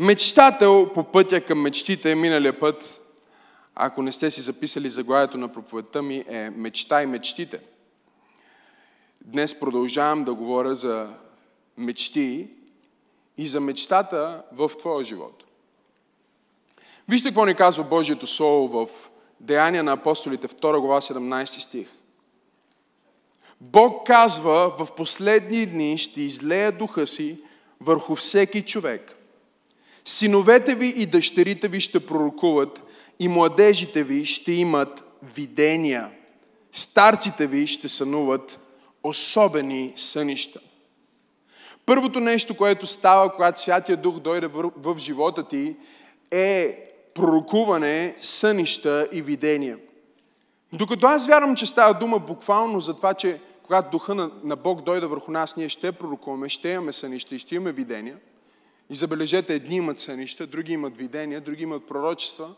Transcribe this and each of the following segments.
Мечтател по пътя към мечтите миналия път, ако не сте си записали заглавието на проповедта ми, е Мечта и мечтите. Днес продължавам да говоря за мечти и за мечтата в твоя живот. Вижте какво ни казва Божието Слово в Деяния на апостолите, 2 глава, 17 стих. Бог казва, в последни дни ще излея духа си върху всеки човек. Синовете ви и дъщерите ви ще пророкуват и младежите ви ще имат видения. Старците ви ще сънуват особени сънища. Първото нещо, което става, когато Святия Дух дойде в живота ти, е пророкуване, сънища и видения. Докато аз вярвам, че става дума буквално за това, че когато Духа на, на Бог дойде върху нас, ние ще пророкуваме, ще имаме сънища и ще имаме видения. И забележете, едни имат сънища, други имат видения, други имат пророчества.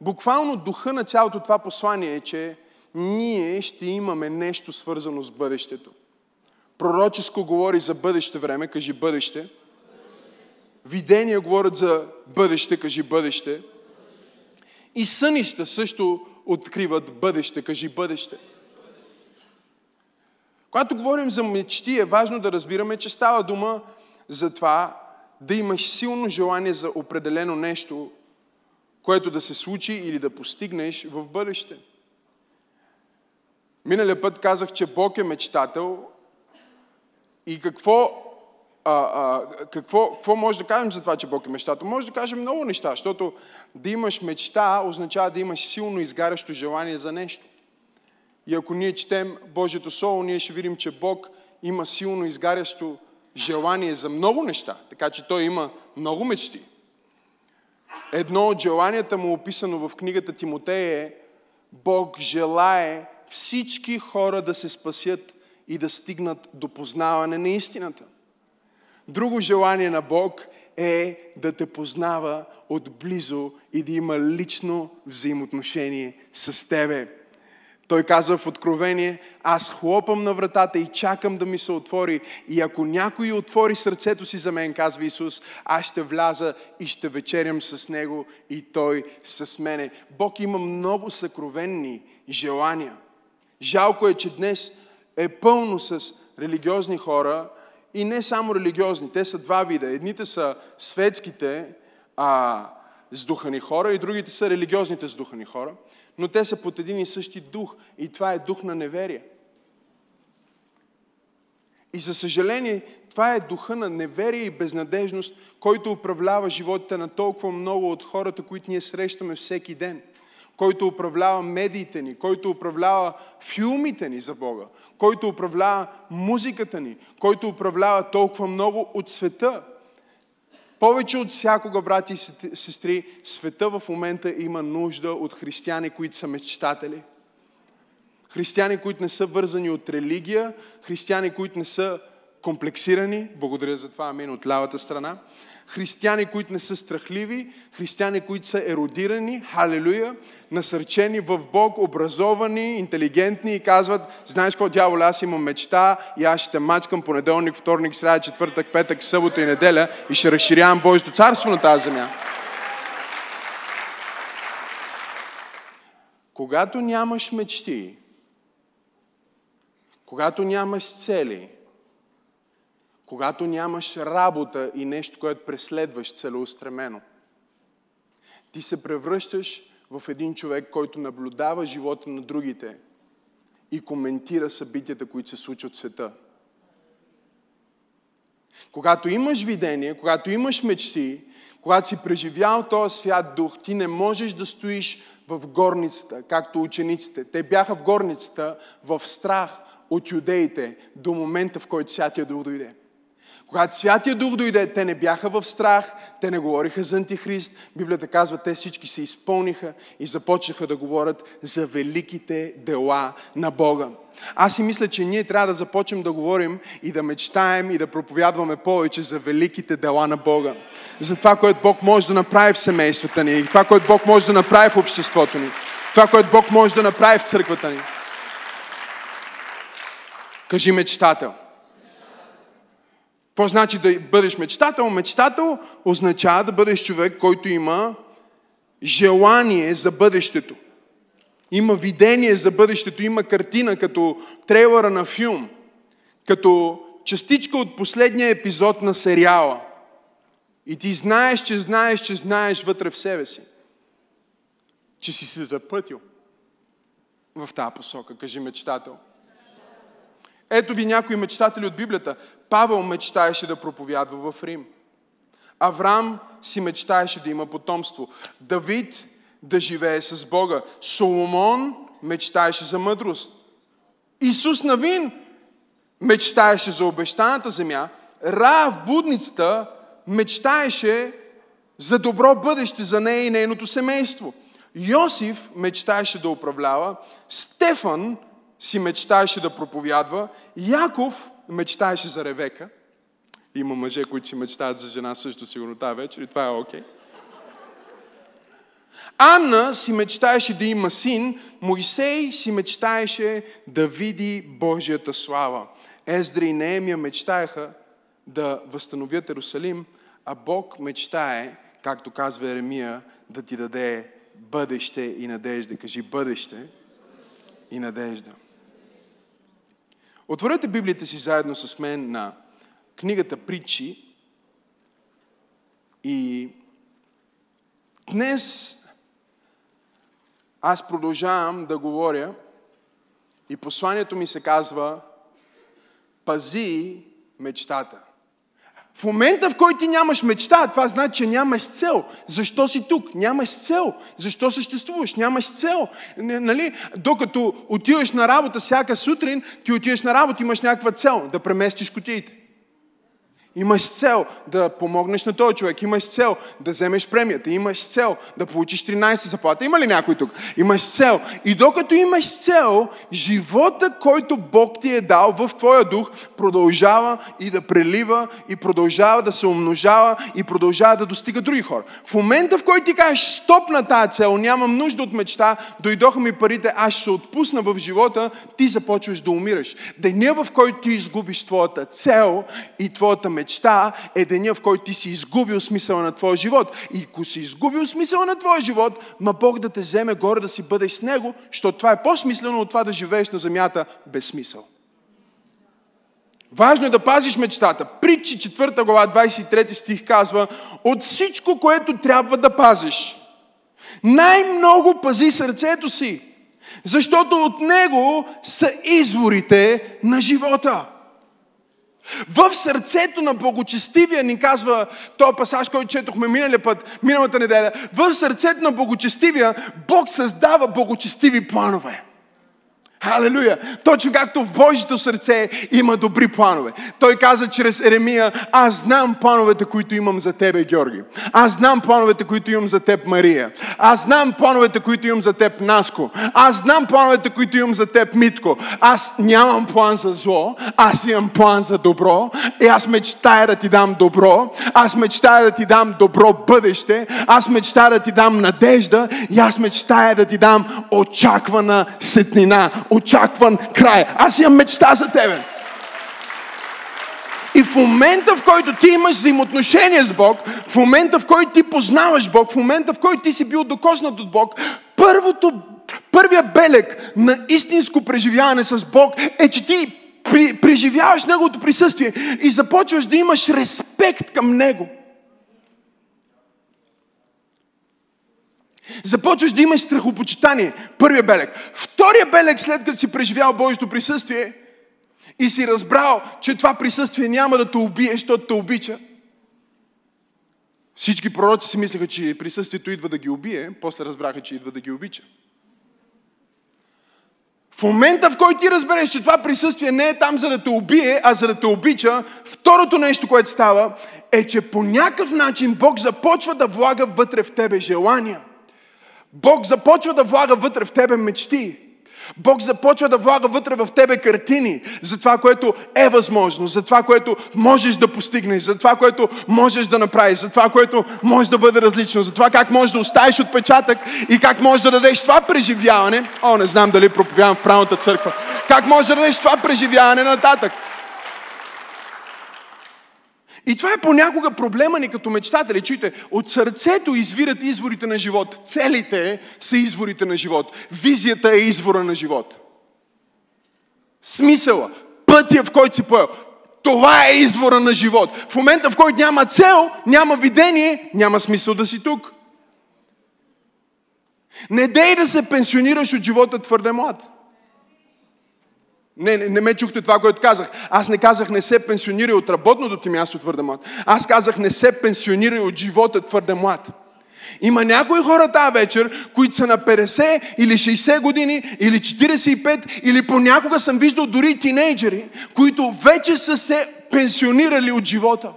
Буквално духа на цялото това послание е, че ние ще имаме нещо свързано с бъдещето. Пророческо говори за бъдеще време, кажи бъдеще. Видения говорят за бъдеще, кажи бъдеще. И сънища също откриват бъдеще, кажи бъдеще. Когато говорим за мечти, е важно да разбираме, че става дума за това да имаш силно желание за определено нещо, което да се случи или да постигнеш в бъдеще. Миналия път казах, че Бог е мечтател и какво, а, а, какво, какво може да кажем за това, че Бог е мечтател? Може да кажем много неща, защото да имаш мечта означава да имаш силно изгарящо желание за нещо. И ако ние четем Божието Слово, ние ще видим, че Бог има силно изгарящо желание за много неща, така че Той има много мечти. Едно от желанията му, описано в книгата Тимотей е Бог желае всички хора да се спасят и да стигнат до познаване на истината. Друго желание на Бог е да те познава отблизо и да има лично взаимоотношение с тебе. Той казва в Откровение, аз хлопам на вратата и чакам да ми се отвори. И ако някой отвори сърцето си за мен, казва Исус, аз ще вляза и ще вечерям с Него и Той с мене. Бог има много съкровенни желания. Жалко е, че днес е пълно с религиозни хора и не само религиозни. Те са два вида. Едните са светските, а, сдухани хора и другите са религиозните сдухани хора но те са под един и същи дух. И това е дух на неверие. И за съжаление, това е духа на неверие и безнадежност, който управлява животите на толкова много от хората, които ние срещаме всеки ден. Който управлява медиите ни, който управлява филмите ни за Бога, който управлява музиката ни, който управлява толкова много от света. Повече от всякога, брати и сестри, света в момента има нужда от християни, които са мечтатели. Християни, които не са вързани от религия, християни, които не са комплексирани, благодаря за това, амин, от лявата страна, християни, които не са страхливи, християни, които са еродирани, халелуя, насърчени в Бог, образовани, интелигентни и казват, знаеш какво, дявол, аз имам мечта и аз ще мачкам понеделник, вторник, сряда, четвъртък, петък, събота и неделя и ще разширявам Божието царство на тази земя. Когато нямаш мечти, когато нямаш цели, когато нямаш работа и нещо, което преследваш целеустремено, ти се превръщаш в един човек, който наблюдава живота на другите и коментира събитията, които се случват в света. Когато имаш видение, когато имаш мечти, когато си преживял този свят дух, ти не можеш да стоиш в горницата, както учениците. Те бяха в горницата в страх от юдеите до момента, в който Святия Дух дойде. Когато Святия Дух дойде, те не бяха в страх, те не говориха за Антихрист. Библията казва, те всички се изпълниха и започнаха да говорят за великите дела на Бога. Аз си мисля, че ние трябва да започнем да говорим и да мечтаем и да проповядваме повече за великите дела на Бога. За това, което Бог може да направи в семействата ни, и това, което Бог може да направи в обществото ни, това, което Бог може да направи в църквата ни. Кажи мечтател. Какво значи да бъдеш мечтател? Мечтател означава да бъдеш човек, който има желание за бъдещето. Има видение за бъдещето, има картина като трейлера на филм, като частичка от последния епизод на сериала. И ти знаеш, че знаеш, че знаеш вътре в себе си, че си се запътил в тази посока. Кажи мечтател. Ето ви някои мечтатели от Библията. Павел мечтаеше да проповядва в Рим. Авраам си мечтаеше да има потомство. Давид да живее с Бога. Соломон мечтаеше за мъдрост. Исус Навин мечтаеше за обещаната земя. Ра в будницата мечтаеше за добро бъдеще за нея и нейното семейство. Йосиф мечтаеше да управлява, Стефан си мечтаеше да проповядва, Яков мечтаеше за Ревека. Има мъже, които си мечтаят за жена също сигурно тази вечер и това е окей. Okay. Анна си мечтаеше да има син, Моисей си мечтаеше да види Божията слава. Ездра и Неемия мечтаеха да възстановят Иерусалим, а Бог мечтае, както казва Еремия, да ти даде бъдеще и надежда. Кажи бъдеще и надежда. Отворете Библията си заедно с мен на книгата Притчи и днес аз продължавам да говоря и посланието ми се казва Пази мечтата. В момента, в който ти нямаш мечта, това значи, че нямаш цел. Защо си тук? Нямаш цел. Защо съществуваш? Нямаш цел. Нали? Докато отиваш на работа всяка сутрин, ти отиваш на работа, имаш някаква цел да преместиш кутиите. Имаш цел да помогнеш на този човек. Имаш цел да вземеш премията. Имаш цел да получиш 13 заплата. Има ли някой тук? Имаш цел. И докато имаш цел, живота, който Бог ти е дал в твоя дух, продължава и да прелива, и продължава да се умножава, и продължава да достига други хора. В момента, в който ти кажеш стоп на тази цел, нямам нужда от мечта, дойдоха ми парите, аз ще се отпусна в живота, ти започваш да умираш. Деня, в който ти изгубиш твоята цел и твоята мечта, мечта е деня, в който ти си изгубил смисъла на твоя живот. И ако си изгубил смисъла на твоя живот, ма Бог да те вземе горе да си бъдеш с Него, защото това е по-смислено от това да живееш на земята без смисъл. Важно е да пазиш мечтата. Притчи 4 глава 23 стих казва от всичко, което трябва да пазиш. Най-много пази сърцето си, защото от него са изворите на живота. В сърцето на благочестивия ни казва този пасаж, който четохме миналия път, миналата неделя. В сърцето на благочестивия Бог създава благочестиви планове. Халелуя! Точно както в Божието сърце има добри планове. Той каза чрез Еремия, аз знам плановете, които имам за тебе, Георги. Аз знам плановете, които имам за теб, Мария. Аз знам плановете, които имам за теб, Наско. Аз знам плановете, които имам за теб, Митко. Аз нямам план за зло, аз имам план за добро. И аз мечтая да ти дам добро. Аз мечтая да ти дам добро бъдеще. Аз мечтая да ти дам надежда. И аз мечтая да ти дам очаквана сетнина очакван край. Аз имам мечта за тебе. И в момента, в който ти имаш взаимоотношение с Бог, в момента, в който ти познаваш Бог, в момента, в който ти си бил докоснат от Бог, първото, първият белег на истинско преживяване с Бог е, че ти преживяваш Неговото присъствие и започваш да имаш респект към Него. Започваш да имаш страхопочитание. Първия белег. Втория белег, след като си преживял Божието присъствие и си разбрал, че това присъствие няма да те убие, защото те обича. Всички пророци си мислеха, че присъствието идва да ги убие, после разбраха, че идва да ги обича. В момента, в който ти разбереш, че това присъствие не е там за да те убие, а за да те обича, второто нещо, което става, е, че по някакъв начин Бог започва да влага вътре в тебе желания. Бог започва да влага вътре в тебе мечти. Бог започва да влага вътре в тебе картини за това, което е възможно, за това, което можеш да постигнеш, за това, което можеш да направиш, за това, което може да бъде различно, за това как можеш да оставиш отпечатък и как можеш да дадеш това преживяване. О, не знам дали проповядвам в правната църква. Как можеш да дадеш това преживяване нататък. И това е понякога проблема ни като мечтатели. Чуйте, от сърцето извират изворите на живот. Целите са изворите на живот. Визията е извора на живот. Смисъла, пътя, в който си поел. Това е извора на живот. В момента, в който няма цел, няма видение, няма смисъл да си тук. Не дей да се пенсионираш от живота твърде млад. Не, не, не ме чухте това, което казах. Аз не казах не се пенсионирай от работното ти място твърде млад. Аз казах не се пенсионирай от живота твърде млад. Има някои хора тази вечер, които са на 50 или 60 години, или 45, или понякога съм виждал дори тинейджери, които вече са се пенсионирали от живота.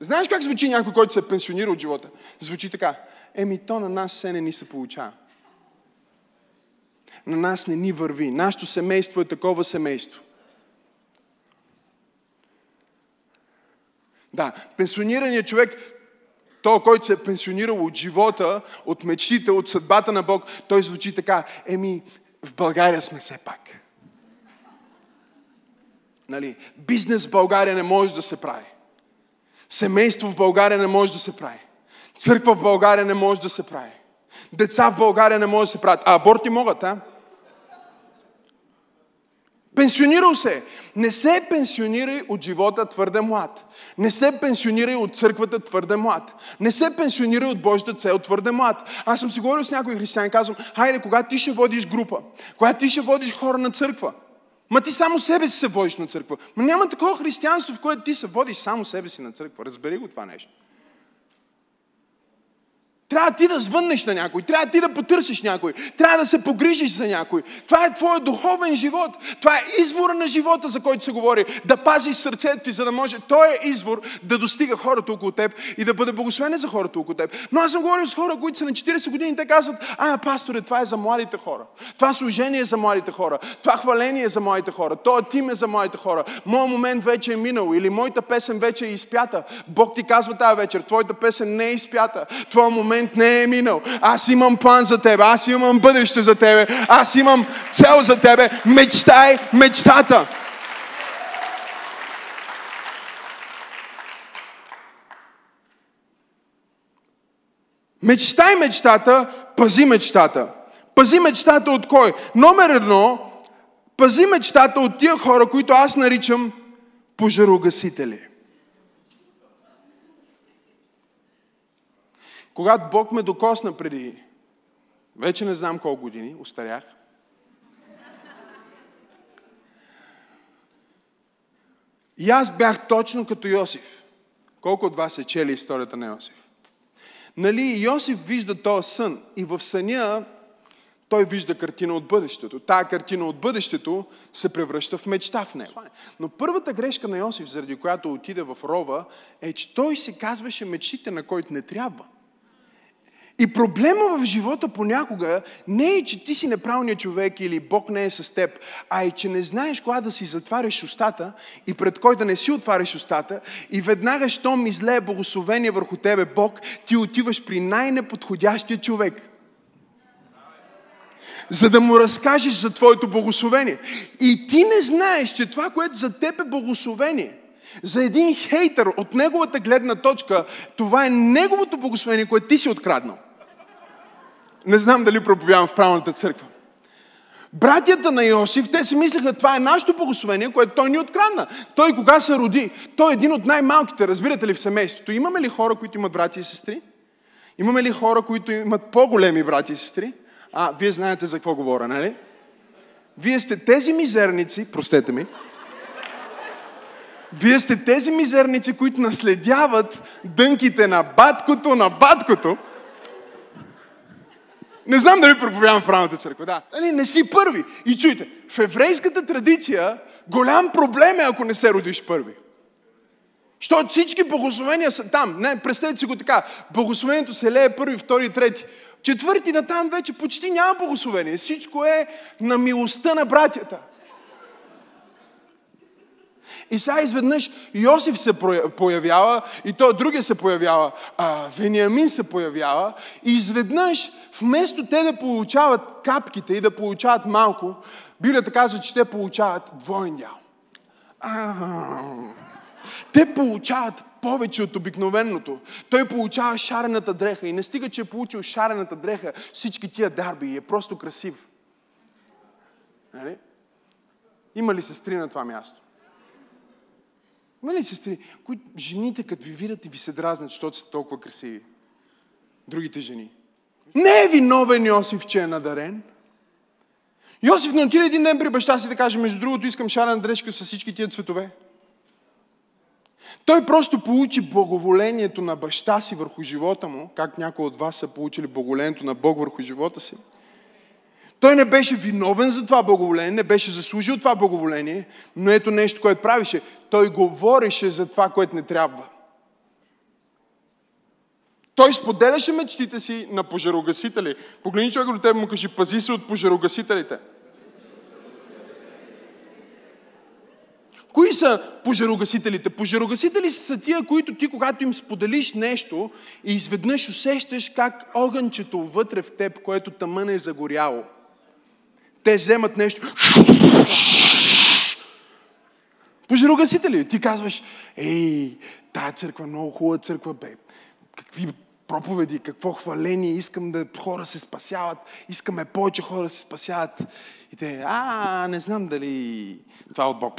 Знаеш как звучи някой, който се е пенсионира от живота? Звучи така. Еми, то на нас се не ни се получава. На нас не ни върви. Нашето семейство е такова семейство. Да, пенсионираният човек, то, който се е пенсионирал от живота, от мечтите, от съдбата на Бог, той звучи така. Еми, в България сме все пак. Нали, бизнес в България не може да се прави. Семейство в България не може да се прави. Църква в България не може да се прави. Деца в България не може да се правят. А аборти могат, а? Пенсионирал се. Не се пенсионирай от живота твърде млад. Не се пенсионирай от църквата твърде млад. Не се пенсионирай от Божията цел твърде млад. Аз съм си говорил с някои християни, казвам, хайде, когато ти ще водиш група, когато ти ще водиш хора на църква, Ма ти само себе си се водиш на църква. Ма няма такова християнство, в което ти се водиш само себе си на църква. Разбери го това нещо. Трябва ти да звъннеш на някой, трябва ти да потърсиш някой, трябва да се погрижиш за някой. Това е твоя духовен живот. Това е извора на живота, за който се говори. Да пазиш сърцето ти, за да може той е извор да достига хората около теб и да бъде благословен за хората около теб. Но аз съм говорил с хора, които са на 40 години, те казват, а, пасторе, това е за младите хора. Това служение е за младите хора. Това хваление е за младите хора. Това тим е за младите хора. Моят момент вече е минал или моята песен вече е изпята. Бог ти казва тази вечер, твоята песен не е изпята. Твоя момент момент не е минал. Аз имам план за тебе, аз имам бъдеще за тебе, аз имам цел за тебе. Мечтай мечтата. Мечтай мечтата, пази мечтата. Пази мечтата от кой? Номер едно, пази мечтата от тия хора, които аз наричам пожарогасители. Когато Бог ме докосна преди, вече не знам колко години, устарях, И аз бях точно като Йосиф. Колко от вас се чели историята на Йосиф? Нали, Йосиф вижда този сън и в съня той вижда картина от бъдещето. Тая картина от бъдещето се превръща в мечта в него. Но първата грешка на Йосиф, заради която отиде в рова, е, че той си казваше мечтите, на който не трябва. И проблема в живота понякога не е, че ти си неправилният човек или Бог не е с теб, а е, че не знаеш кога да си затваряш устата и пред кой да не си отваряш устата и веднага, щом излее благословение върху тебе Бог, ти отиваш при най-неподходящия човек. За да му разкажеш за твоето благословение. И ти не знаеш, че това, което за теб е благословение – за един хейтър от неговата гледна точка, това е неговото благословение, което ти си откраднал. Не знам дали проповядвам в правилната църква. Братята на Йосиф, те си мислеха, това е нашето благословение, което той ни открадна. Той кога се роди? Той е един от най-малките, разбирате ли, в семейството. Имаме ли хора, които имат брати и сестри? Имаме ли хора, които имат по-големи брати и сестри? А, вие знаете за какво говоря, нали? Вие сте тези мизерници, простете ми, вие сте тези мизерници, които наследяват дънките на баткото, на баткото, не знам дали проповядвам в правната църква, да. Нали, не си първи. И чуйте, в еврейската традиция голям проблем е, ако не се родиш първи. Защото всички богословения са там. Не, представете си го така. Богословението се лее първи, втори, трети. Четвърти на там вече почти няма богословение. Всичко е на милостта на братята. И сега изведнъж Йосиф се появява, и той другия се появява, а, Вениамин се появява, и изведнъж, вместо те да получават капките и да получават малко, Библията казва, че те получават двоен дял. те получават повече от обикновеното. Той получава шарената дреха и не стига, че е получил шарената дреха, всички тия дарби и е просто красив. Нали? Има ли сестри на това място? Има ли сестри, които жените, като ви видят и ви се дразнят, защото сте толкова красиви? Другите жени. Не е виновен Йосиф, че е надарен. Йосиф не отиде един ден при баща си да каже, между другото искам шарена дрежка с всички тия цветове. Той просто получи благоволението на баща си върху живота му, как някои от вас са получили благоволението на Бог върху живота си. Той не беше виновен за това благоволение, не беше заслужил това благоволение, но ето нещо, което правише. Той говореше за това, което не трябва. Той споделяше мечтите си на пожарогасители. Погледни човек до теб му кажи, пази се от пожарогасителите. Кои са пожарогасителите? Пожарогасители са тия, които ти, когато им споделиш нещо и изведнъж усещаш как огънчето вътре в теб, което тъмън е загоряло. Те вземат нещо. Пожарогасители. Ти казваш, ей, тая църква е много хубава църква, бе. Какви проповеди, какво хваление, искам да хора се спасяват, искаме повече хора да се спасяват. И те, а, не знам дали това е от Бог.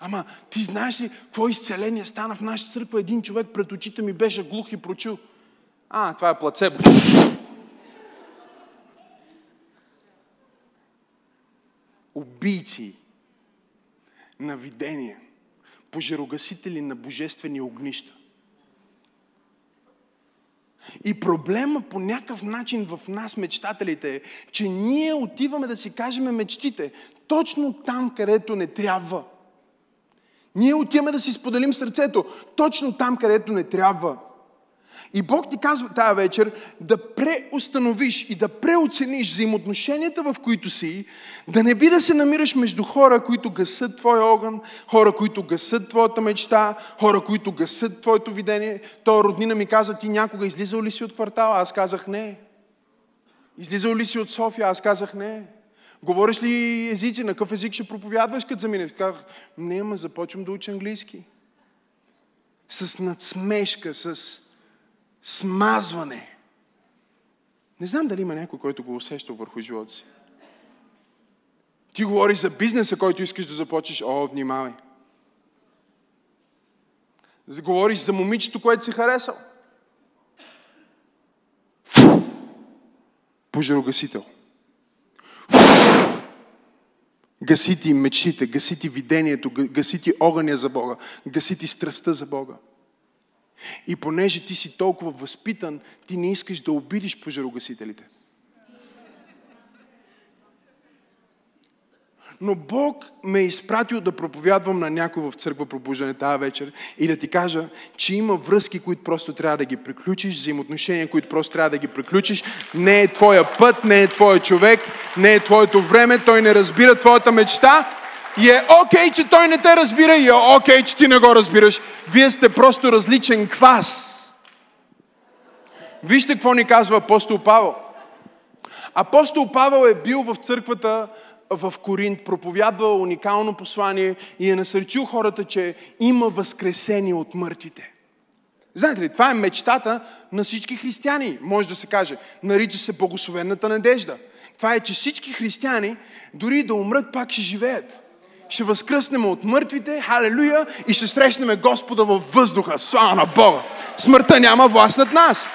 Ама ти знаеш ли какво изцеление стана в нашата църква? Един човек пред очите ми беше глух и прочил. А, това е плацебо. Убийци на видения, пожарогасители на божествени огнища. И проблема по някакъв начин в нас, мечтателите, е, че ние отиваме да си кажем мечтите точно там, където не трябва. Ние отиваме да си споделим сърцето точно там, където не трябва. И Бог ти казва тази вечер да преустановиш и да преоцениш взаимоотношенията, в които си, да не би да се намираш между хора, които гасат твоя огън, хора, които гасат твоята мечта, хора, които гасат твоето видение. Той роднина ми каза, ти някога излизал ли си от квартала? Аз казах не. Излизал ли си от София? Аз казах не. Говориш ли езици? На какъв език ще проповядваш, като заминеш? Казах, не, ама започвам да уча английски. С надсмешка, с смазване. Не знам дали има някой, който го усеща върху живота си. Ти говориш за бизнеса, който искаш да започнеш. О, внимавай. Говориш за момичето, което си харесал. Пожарогасител. Гаси ти мечтите, гаси ти видението, гаси ти огъня за Бога, гаси ти страстта за Бога. И понеже ти си толкова възпитан, ти не искаш да обидиш пожарогасителите. Но Бог ме е изпратил да проповядвам на някой в църква пробуждане тази вечер и да ти кажа, че има връзки, които просто трябва да ги приключиш, взаимоотношения, които просто трябва да ги приключиш. Не е твоя път, не е твоя човек, не е твоето време, той не разбира твоята мечта и е окей, че той не те разбира и е окей, че ти не го разбираш. Вие сте просто различен квас. Вижте какво ни казва апостол Павел. Апостол Павел е бил в църквата в Коринт, проповядвал уникално послание и е насърчил хората, че има възкресение от мъртвите. Знаете ли, това е мечтата на всички християни, може да се каже. Нарича се Богословената надежда. Това е, че всички християни, дори да умрат, пак ще живеят ще възкръснем от мъртвите, халелуя, и ще срещнем Господа във въздуха. Слава на Бога! Смъртта няма власт над нас.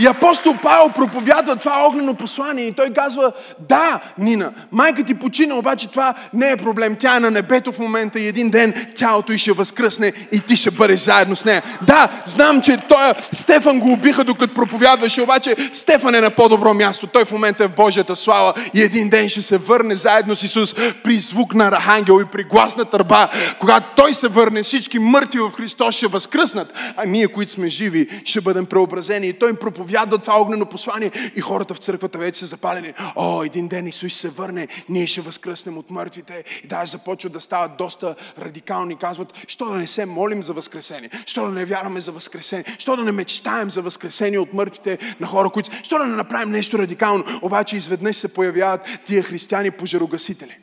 И апостол Павел проповядва това огнено послание и той казва, да, Нина, майка ти почина, обаче това не е проблем. Тя е на небето в момента и един ден тялото й ще възкръсне и ти ще бъдеш заедно с нея. Да, знам, че той, Стефан го убиха докато проповядваше, обаче Стефан е на по-добро място. Той в момента е в Божията слава и един ден ще се върне заедно с Исус при звук на архангел и при глас на търба. Когато той се върне, всички мъртви в Христос ще възкръснат, а ние, които сме живи, ще бъдем преобразени. И той им проповядва проповядва това огнено послание и хората в църквата вече са запалени. О, един ден Исус се върне, ние ще възкръснем от мъртвите. И даже започват да стават доста радикални. Казват, що да не се молим за възкресение, що да не вярваме за възкресение, що да не мечтаем за възкресение от мъртвите на хора, които... Що да не направим нещо радикално. Обаче изведнъж се появяват тия християни пожарогасители.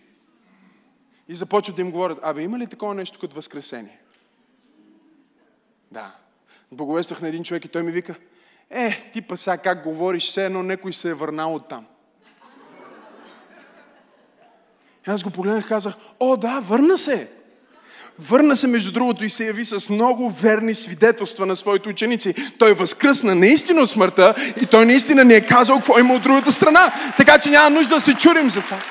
И започват да им говорят, абе има ли такова нещо като възкресение? Да. Благовествах на един човек и той ми вика, е, ти па сега как говориш, все едно някой се е върнал от там. Аз го погледнах казах, о да, върна се. Върна се, между другото, и се яви с много верни свидетелства на своите ученици. Той възкръсна наистина от смъртта и той наистина ни е казал какво има от другата страна. Така че няма нужда да се чурим за това.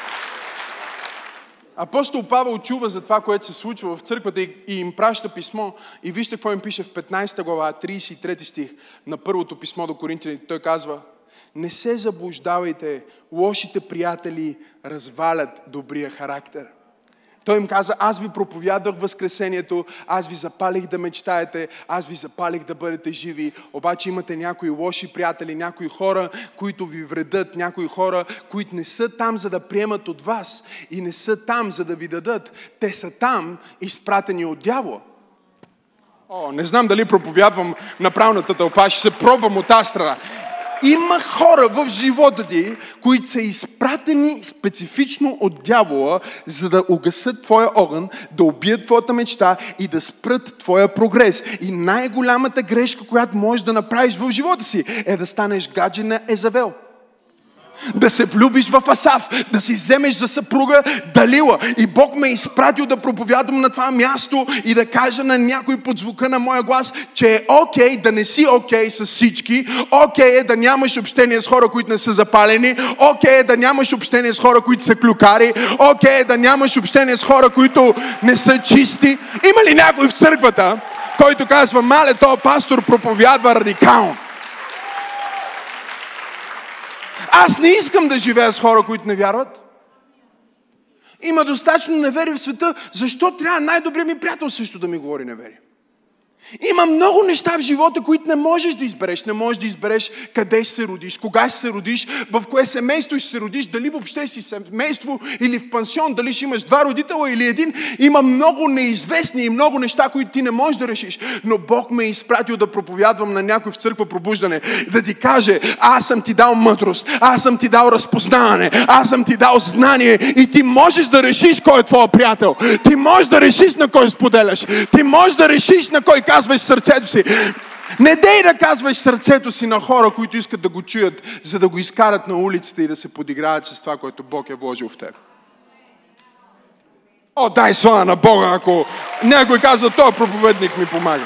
Апостол Павел чува за това, което се случва в църквата и, им праща писмо. И вижте какво им пише в 15 глава, 33 стих на първото писмо до Коринтияните. Той казва, не се заблуждавайте, лошите приятели развалят добрия характер. Той им каза, аз ви проповядах Възкресението, аз ви запалих да мечтаете, аз ви запалих да бъдете живи, обаче имате някои лоши приятели, някои хора, които ви вредят, някои хора, които не са там, за да приемат от вас и не са там, за да ви дадат. Те са там, изпратени от дявола. О, не знам дали проповядвам на правната тълпа, ще се пробвам от тази страна. Има хора в живота ти, които са изпратени специфично от дявола, за да угасат твоя огън, да убият твоята мечта и да спрат твоя прогрес. И най-голямата грешка, която можеш да направиш в живота си, е да станеш гадже на Езавел да се влюбиш в Асав, да си вземеш за съпруга Далила. И Бог ме е изпратил да проповядвам на това място и да кажа на някой под звука на моя глас, че е окей okay, да не си окей okay с всички, окей okay е да нямаш общение с хора, които не са запалени, окей okay е да нямаш общение с хора, които са клюкари, окей okay е да нямаш общение с хора, които не са чисти. Има ли някой в църквата, който казва, мале, то пастор проповядва радикално? Аз не искам да живея с хора, които не вярват. Има достатъчно неверие в света. Защо трябва най-добрият ми приятел също да ми говори неверие? Има много неща в живота, които не можеш да избереш. Не можеш да избереш къде ще се родиш, кога ще се родиш, в кое семейство ще се родиш, дали въобще си семейство или в пансион, дали ще имаш два родителя или един. Има много неизвестни и много неща, които ти не можеш да решиш. Но Бог ме е изпратил да проповядвам на някой в църква пробуждане, да ти каже, аз съм ти дал мъдрост, аз съм ти дал разпознаване, аз съм ти дал знание и ти можеш да решиш кой е твой приятел. Ти можеш да решиш на кой споделяш. Ти можеш да решиш на кой казваш сърцето си. Не дей да казваш сърцето си на хора, които искат да го чуят, за да го изкарат на улицата и да се подиграят с това, което Бог е вложил в теб. О, дай слава на Бога, ако някой казва, той проповедник ми помага.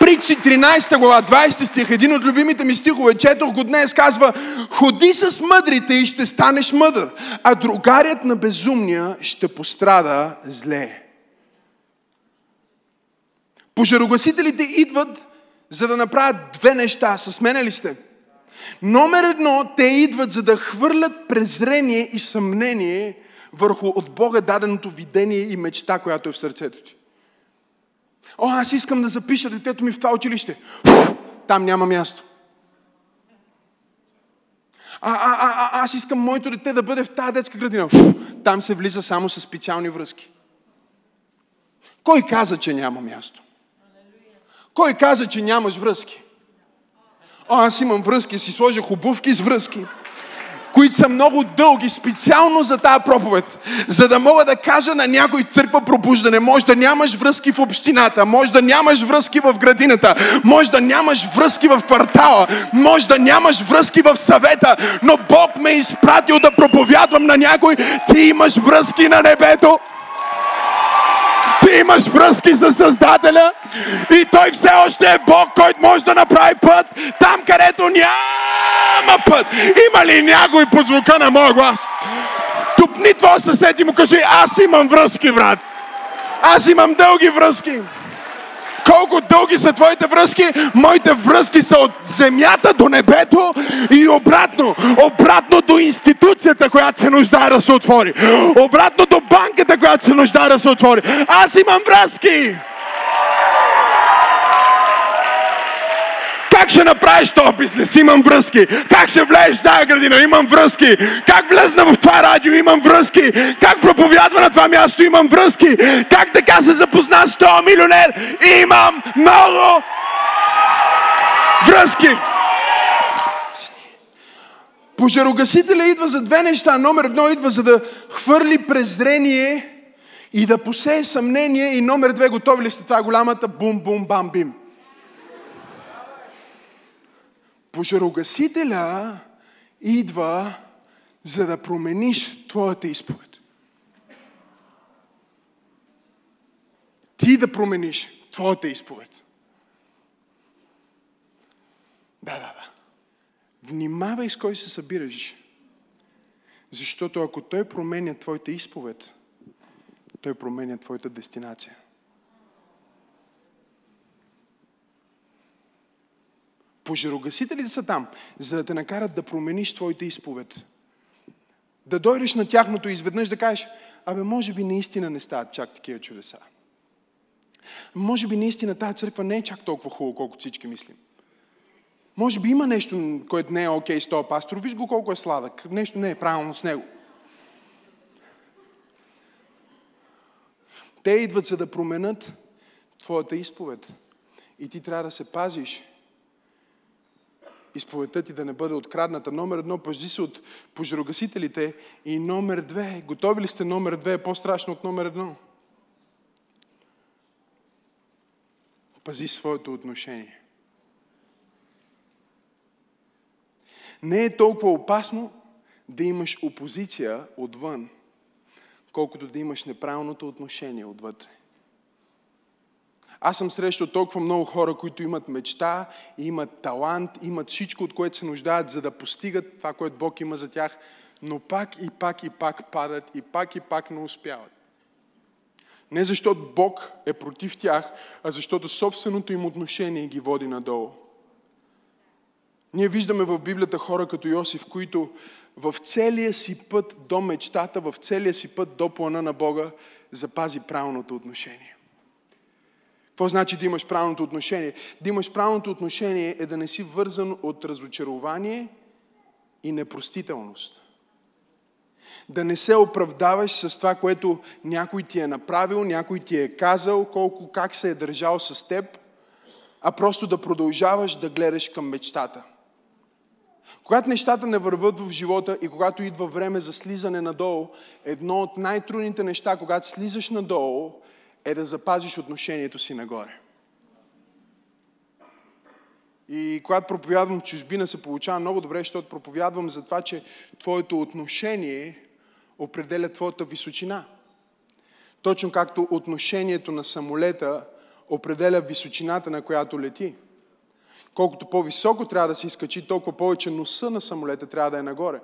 Притчи 13 глава, 20 стих, един от любимите ми стихове, четох го днес, казва Ходи с мъдрите и ще станеш мъдър, а другарят на безумния ще пострада зле. Пожарогасителите идват, за да направят две неща. С мене ли сте? Номер едно, те идват, за да хвърлят презрение и съмнение върху от Бога даденото видение и мечта, която е в сърцето ти. О, аз искам да запиша детето ми в това училище. Фу, там няма място. А, а, а, а, аз искам моето дете да бъде в тази детска градина. Фу, там се влиза само с специални връзки. Кой каза, че няма място? Кой каза, че нямаш връзки? О, аз имам връзки, си сложих обувки с връзки които са много дълги, специално за тази проповед, за да мога да кажа на някой църква пробуждане, може да нямаш връзки в общината, може да нямаш връзки в градината, може да нямаш връзки в квартала, може да нямаш връзки в съвета, но Бог ме е изпратил да проповядвам на някой, ти имаш връзки на небето. Имаш връзки с Създателя и Той все още е Бог, който може да направи път там, където няма път. Има ли някой по звука на моя глас? Тупни твоя съсед и му кажи, аз имам връзки, брат. Аз имам дълги връзки. Колко дълги са твоите връзки? Моите връзки са от земята до небето и обратно. Обратно до институцията, която се нуждае да се отвори. Обратно до банката, която се нуждае да се отвори. Аз имам връзки! Как ще направиш този бизнес? Имам връзки. Как ще влезеш в тази градина? Имам връзки. Как влезна в това радио? Имам връзки. Как проповядва на това място? Имам връзки. Как така се запозна с този милионер? Имам много връзки. Пожарогасителя идва за две неща. Номер едно идва за да хвърли презрение и да посее съмнение. И номер две, готови ли сте? Това голямата бум-бум-бам-бим. Пожарогасителя идва за да промениш твоята изповед. Ти да промениш твоята изповед. Да, да, да. Внимавай с кой се събираш. Защото ако той променя твоята изповед, той променя твоята дестинация. Пожарогасителите са там, за да те накарат да промениш твоята изповед. Да дойдеш на тяхното и изведнъж да кажеш, абе, може би наистина не стават чак такива чудеса. Може би наистина тази църква не е чак толкова хубаво, колкото всички мислим. Може би има нещо, което не е окей okay с този пастор. Виж го колко е сладък. Нещо не е правилно с него. Те идват за да променят твоята изповед. И ти трябва да се пазиш. Изповедта ти да не бъде открадната. Номер едно, пъжди се от пожарогасителите. И номер две, готови ли сте номер две, е по-страшно от номер едно. Пази своето отношение. Не е толкова опасно да имаш опозиция отвън, колкото да имаш неправилното отношение отвътре. Аз съм срещал толкова много хора, които имат мечта, имат талант, имат всичко, от което се нуждаят, за да постигат това, което Бог има за тях, но пак и пак и пак падат и пак и пак не успяват. Не защото Бог е против тях, а защото собственото им отношение ги води надолу. Ние виждаме в Библията хора като Йосиф, които в целия си път до мечтата, в целия си път до плана на Бога, запази правилното отношение. Какво значи да имаш правилното отношение? Да имаш правилното отношение е да не си вързан от разочарование и непростителност. Да не се оправдаваш с това, което някой ти е направил, някой ти е казал, колко, как се е държал с теб, а просто да продължаваш да гледаш към мечтата – когато нещата не върват в живота и когато идва време за слизане надолу, едно от най-трудните неща, когато слизаш надолу, е да запазиш отношението си нагоре. И когато проповядвам в чужбина, се получава много добре, защото проповядвам за това, че твоето отношение определя твоята височина. Точно както отношението на самолета определя височината, на която лети. Колкото по-високо трябва да се изкачи, толкова повече носа на самолета трябва да е нагоре.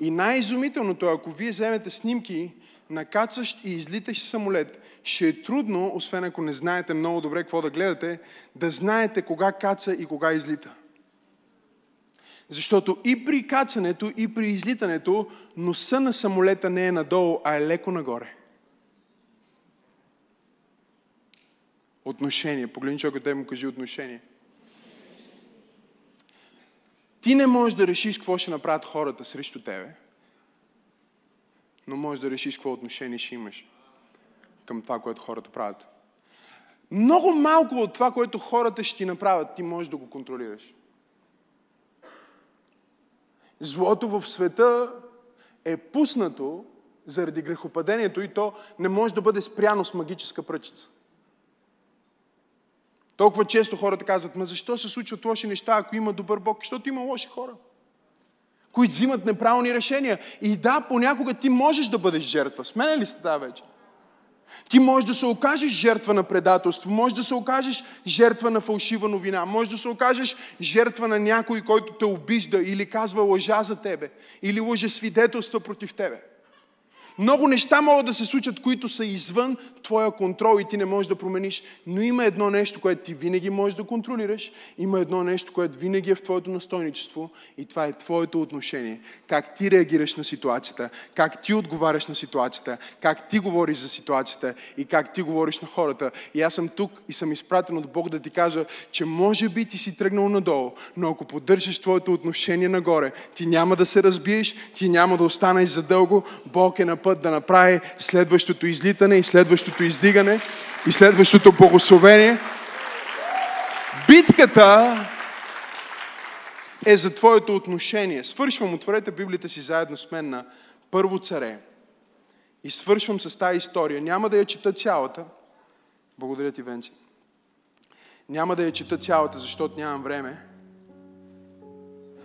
И най-изумителното е, ако вие вземете снимки на кацащ и излитащ самолет, ще е трудно, освен ако не знаете много добре какво да гледате, да знаете кога каца и кога излита. Защото и при кацането, и при излитането, носа на самолета не е надолу, а е леко нагоре. Отношение. Погледни човека, те му кажи отношение. Ти не можеш да решиш какво ще направят хората срещу тебе, но можеш да решиш какво отношение ще имаш към това, което хората правят. Много малко от това, което хората ще ти направят, ти можеш да го контролираш. Злото в света е пуснато заради грехопадението и то не може да бъде спряно с магическа пръчица. Толкова често хората казват, ма защо се случват лоши неща, ако има добър Бог? Защото има лоши хора, които взимат неправилни решения. И да, понякога ти можеш да бъдеш жертва. Сменя ли сте тази вече? Ти можеш да се окажеш жертва на предателство, можеш да се окажеш жертва на фалшива новина, можеш да се окажеш жертва на някой, който те обижда или казва лъжа за тебе, или лъже свидетелства против тебе. Много неща могат да се случат, които са извън твоя контрол и ти не можеш да промениш. Но има едно нещо, което ти винаги можеш да контролираш. Има едно нещо, което винаги е в твоето настойничество и това е твоето отношение. Как ти реагираш на ситуацията, как ти отговаряш на ситуацията, как ти говориш за ситуацията и как ти говориш на хората. И аз съм тук и съм изпратен от Бог да ти кажа, че може би ти си тръгнал надолу, но ако поддържаш твоето отношение нагоре, ти няма да се разбиеш, ти няма да останеш задълго. Бог е на път да направи следващото излитане и следващото издигане и следващото благословение. Битката е за твоето отношение. Свършвам, отворете Библията си заедно с мен на Първо царе. И свършвам с тази история. Няма да я чета цялата. Благодаря ти, Венци. Няма да я чета цялата, защото нямам време.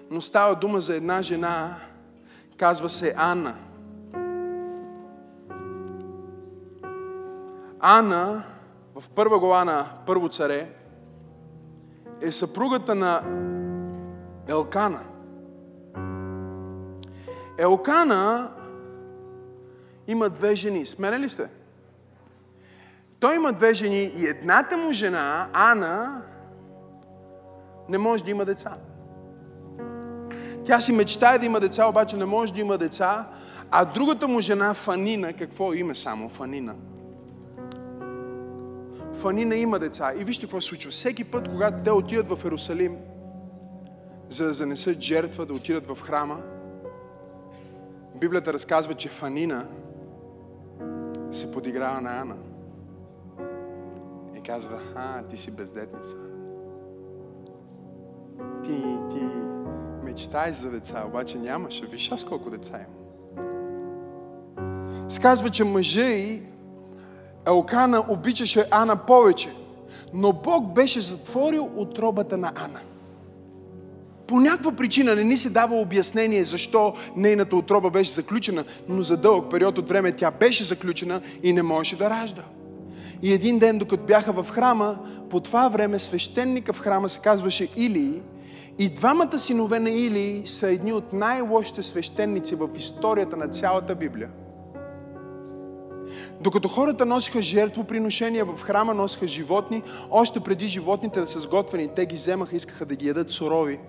Но става дума за една жена, казва се Анна. Ана, в първа глава на Първо царе, е съпругата на Елкана. Елкана има две жени. Смене ли сте? Той има две жени и едната му жена, Ана, не може да има деца. Тя си мечтае да има деца, обаче не може да има деца. А другата му жена, Фанина, какво име само Фанина? Фанина има деца. И вижте какво се случва. Всеки път, когато те отидат в Ерусалим, за да занесат жертва, да отидат в храма, Библията разказва, че Фанина се подиграва на Ана. И казва, а, ти си бездетница. Ти, ти мечтаеш за деца, обаче нямаше. Виж аз колко деца имам. Се че мъжа и Елкана обичаше Ана повече, но Бог беше затворил отробата на Ана. По някаква причина не ни се дава обяснение защо нейната отроба беше заключена, но за дълъг период от време тя беше заключена и не можеше да ражда. И един ден, докато бяха в храма, по това време свещеника в храма се казваше Или, и двамата синове на Или са едни от най-лошите свещеници в историята на цялата Библия. Докато хората носиха жертвоприношения в храма, носиха животни, още преди животните да са сготвени, те ги вземаха, искаха да ги ядат сурови.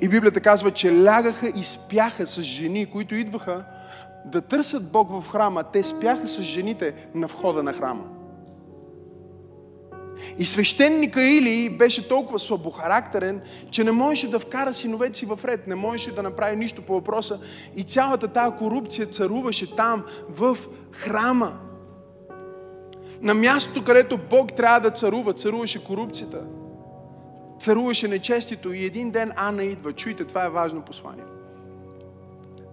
И Библията казва, че лягаха и спяха с жени, които идваха да търсят Бог в храма. Те спяха с жените на входа на храма. И свещеника Или беше толкова слабохарактерен, че не можеше да вкара синовете си в ред, не можеше да направи нищо по въпроса. И цялата тази корупция царуваше там, в храма. На мястото, където Бог трябва да царува, царуваше корупцията. Царуваше нечестито и един ден Ана идва. Чуйте, това е важно послание.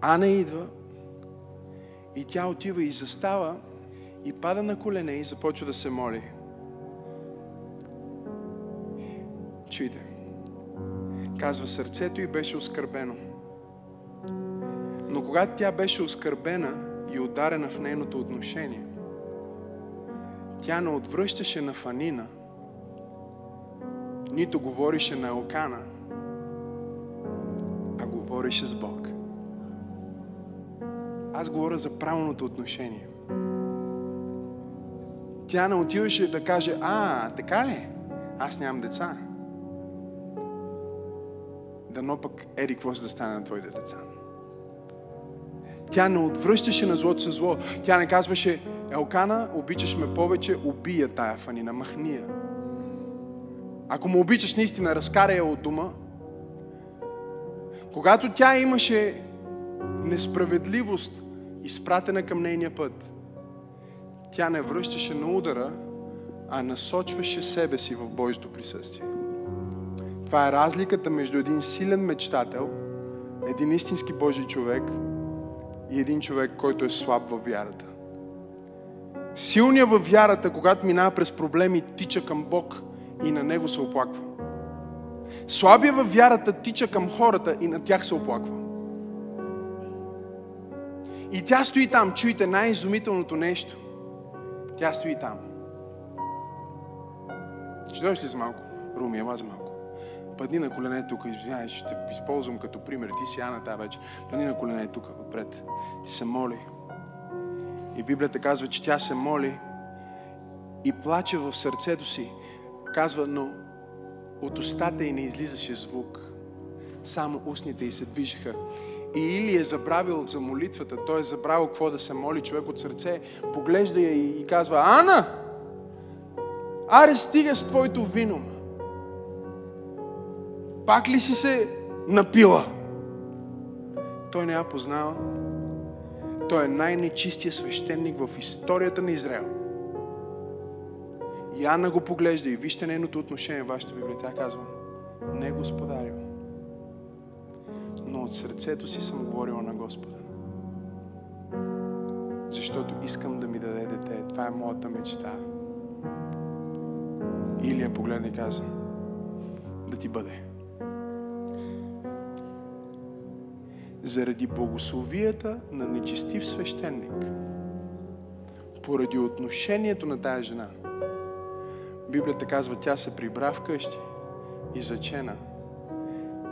Ана идва и тя отива и застава и пада на колене и започва да се моли. Чуйте. Казва, сърцето й беше оскърбено. Но когато тя беше оскърбена и ударена в нейното отношение, тя не отвръщаше на Фанина, нито говорише на Елкана, а говорише с Бог. Аз говоря за правилното отношение. Тя не отиваше да каже, а, така ли? Аз нямам деца дано пък еди какво да стане на твоите деца. Тя не отвръщаше на злото с зло. Тя не казваше, Елкана, обичаш ме повече, убия тая фанина, махни я. Ако му обичаш наистина, разкарай я от дома. Когато тя имаше несправедливост, изпратена към нейния път, тя не връщаше на удара, а насочваше себе си в Божието присъствие. Това е разликата между един силен мечтател, един истински Божий човек и един човек, който е слаб във вярата. Силният във вярата, когато минава през проблеми, тича към Бог и на Него се оплаква. Слабия във вярата тича към хората и на тях се оплаква. И тя стои там, чуйте най-изумителното нещо. Тя стои там. Ще дойдеш ли за малко? Руми, ела за малко. Падни на колене тук, извинявай, ще използвам като пример. Ти си Ана тази вече. Падни на колене тук, отпред. И се моли. И Библията казва, че тя се моли и плаче в сърцето си. Казва, но от устата й не излизаше звук. Само устните й се движеха. И или е забравил за молитвата, той е забравил какво да се моли човек от сърце, поглежда я и, и казва, Ана, аре стига с твоето вино. Пак ли си се напила? Той не я познава. Той е най-нечистия свещеник в историята на Израел. И Анна го поглежда и вижте нейното отношение в вашата Библия. Тя казва, не господарю, но от сърцето си съм говорила на Господа. Защото искам да ми даде дете. Това е моята мечта. Илия погледна и каза, да ти бъде. Заради благословията на нечестив свещеник, поради отношението на тая жена, Библията казва, тя се прибра вкъщи и зачена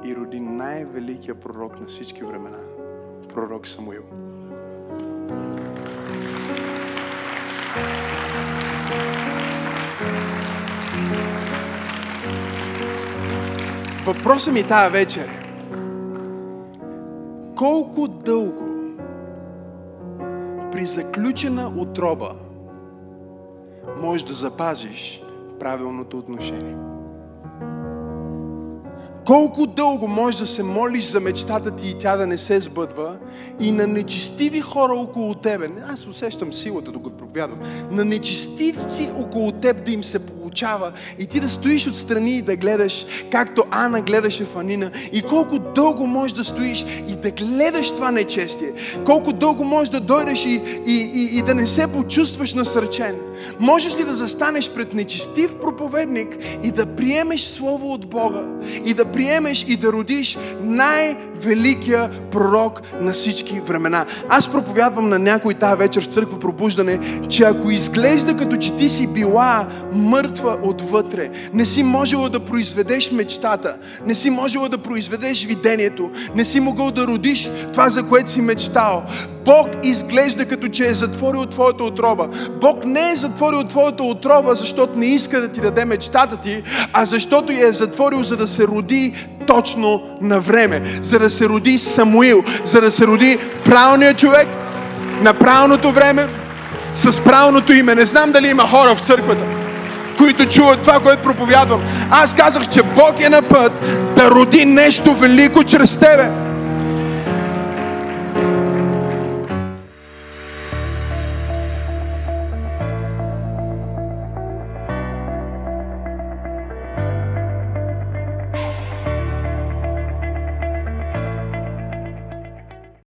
и роди най-великия пророк на всички времена, пророк Самуил. Въпросът ми тая вечер е, колко дълго при заключена отроба можеш да запазиш правилното отношение? Колко дълго можеш да се молиш за мечтата ти и тя да не се сбъдва и на нечестиви хора около тебе, аз усещам силата докато проповядвам, на нечестивци около теб да им се получава и ти да стоиш отстрани и да гледаш, както Ана гледаше в Анина и колко дълго можеш да стоиш и да гледаш това нечестие, колко дълго можеш да дойдеш и, и, и, и да не се почувстваш насърчен. Можеш ли да застанеш пред нечестив проповедник и да приемеш Слово от Бога и да приемеш и да родиш най-великия пророк на всички времена. Аз проповядвам на някой тази вечер в църква пробуждане, че ако изглежда като че ти си била мъртва отвътре, не си можела да произведеш мечтата, не си можела да произведеш видението, не си могъл да родиш това, за което си мечтал. Бог изглежда като че е затворил твоята отроба. Бог не е затворил твоята отроба, защото не иска да ти даде мечтата ти, а защото я е затворил, за да се роди точно на време. За да се роди Самуил, за да се роди правилният човек на правилното време, с правилното име. Не знам дали има хора в църквата, които чуват това, което проповядвам. Аз казах, че Бог е на път да роди нещо велико чрез тебе.